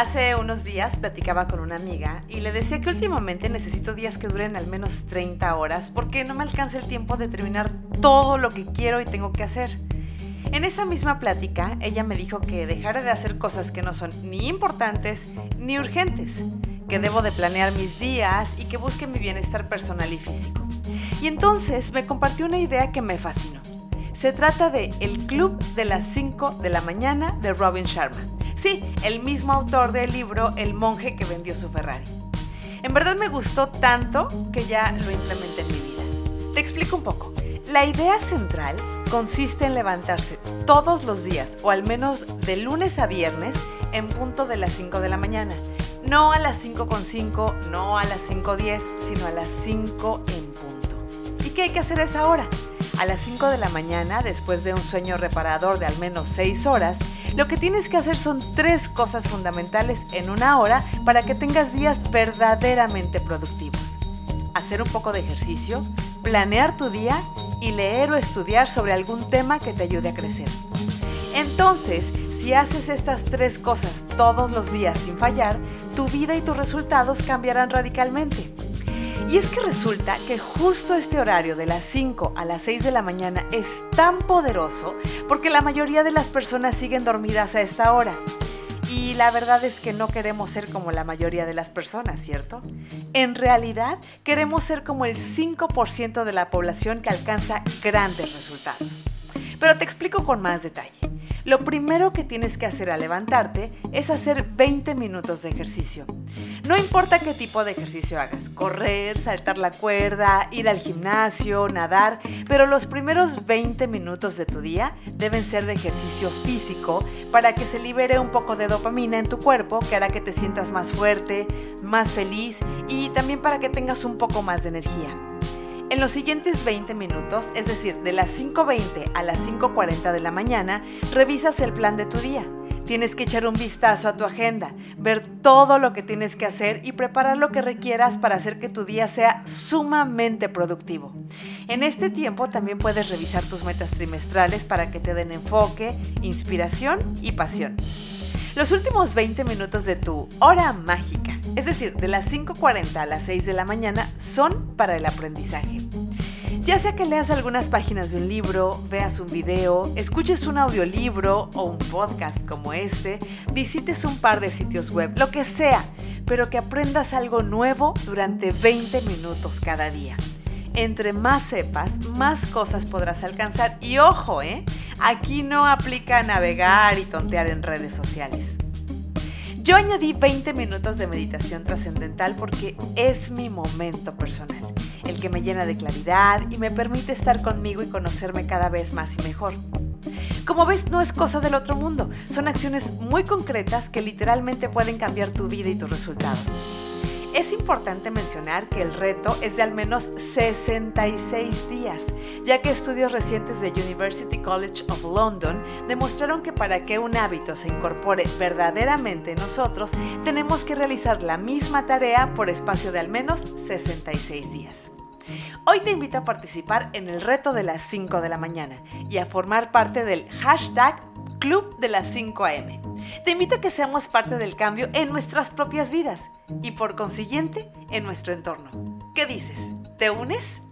Hace unos días platicaba con una amiga y le decía que últimamente necesito días que duren al menos 30 horas porque no me alcanza el tiempo de terminar todo lo que quiero y tengo que hacer. En esa misma plática, ella me dijo que dejara de hacer cosas que no son ni importantes ni urgentes, que debo de planear mis días y que busque mi bienestar personal y físico. Y entonces me compartió una idea que me fascinó. Se trata de El Club de las 5 de la mañana de Robin Sharma Sí, el mismo autor del libro El monje que vendió su Ferrari. En verdad me gustó tanto que ya lo implementé en mi vida. Te explico un poco. La idea central consiste en levantarse todos los días, o al menos de lunes a viernes, en punto de las 5 de la mañana. No a las 5.5, no a las 5.10, sino a las 5 en punto. ¿Y qué hay que hacer a esa hora? A las 5 de la mañana, después de un sueño reparador de al menos 6 horas, lo que tienes que hacer son tres cosas fundamentales en una hora para que tengas días verdaderamente productivos. Hacer un poco de ejercicio, planear tu día y leer o estudiar sobre algún tema que te ayude a crecer. Entonces, si haces estas tres cosas todos los días sin fallar, tu vida y tus resultados cambiarán radicalmente. Y es que resulta que justo este horario de las 5 a las 6 de la mañana es tan poderoso porque la mayoría de las personas siguen dormidas a esta hora. Y la verdad es que no queremos ser como la mayoría de las personas, ¿cierto? En realidad, queremos ser como el 5% de la población que alcanza grandes resultados. Pero te explico con más detalle. Lo primero que tienes que hacer al levantarte es hacer 20 minutos de ejercicio. No importa qué tipo de ejercicio hagas, correr, saltar la cuerda, ir al gimnasio, nadar, pero los primeros 20 minutos de tu día deben ser de ejercicio físico para que se libere un poco de dopamina en tu cuerpo que hará que te sientas más fuerte, más feliz y también para que tengas un poco más de energía. En los siguientes 20 minutos, es decir, de las 5.20 a las 5.40 de la mañana, revisas el plan de tu día. Tienes que echar un vistazo a tu agenda, ver todo lo que tienes que hacer y preparar lo que requieras para hacer que tu día sea sumamente productivo. En este tiempo también puedes revisar tus metas trimestrales para que te den enfoque, inspiración y pasión. Los últimos 20 minutos de tu hora mágica, es decir, de las 5.40 a las 6 de la mañana, son para el aprendizaje. Ya sea que leas algunas páginas de un libro, veas un video, escuches un audiolibro o un podcast como este, visites un par de sitios web, lo que sea, pero que aprendas algo nuevo durante 20 minutos cada día. Entre más sepas, más cosas podrás alcanzar. Y ojo, ¿eh? Aquí no aplica navegar y tontear en redes sociales. Yo añadí 20 minutos de meditación trascendental porque es mi momento personal, el que me llena de claridad y me permite estar conmigo y conocerme cada vez más y mejor. Como ves, no es cosa del otro mundo, son acciones muy concretas que literalmente pueden cambiar tu vida y tus resultados. Es importante mencionar que el reto es de al menos 66 días, ya que estudios recientes de University College of London demostraron que para que un hábito se incorpore verdaderamente en nosotros, tenemos que realizar la misma tarea por espacio de al menos 66 días. Hoy te invito a participar en el reto de las 5 de la mañana y a formar parte del hashtag Club de las 5 AM. Te invito a que seamos parte del cambio en nuestras propias vidas y por consiguiente en nuestro entorno. ¿Qué dices? ¿Te unes?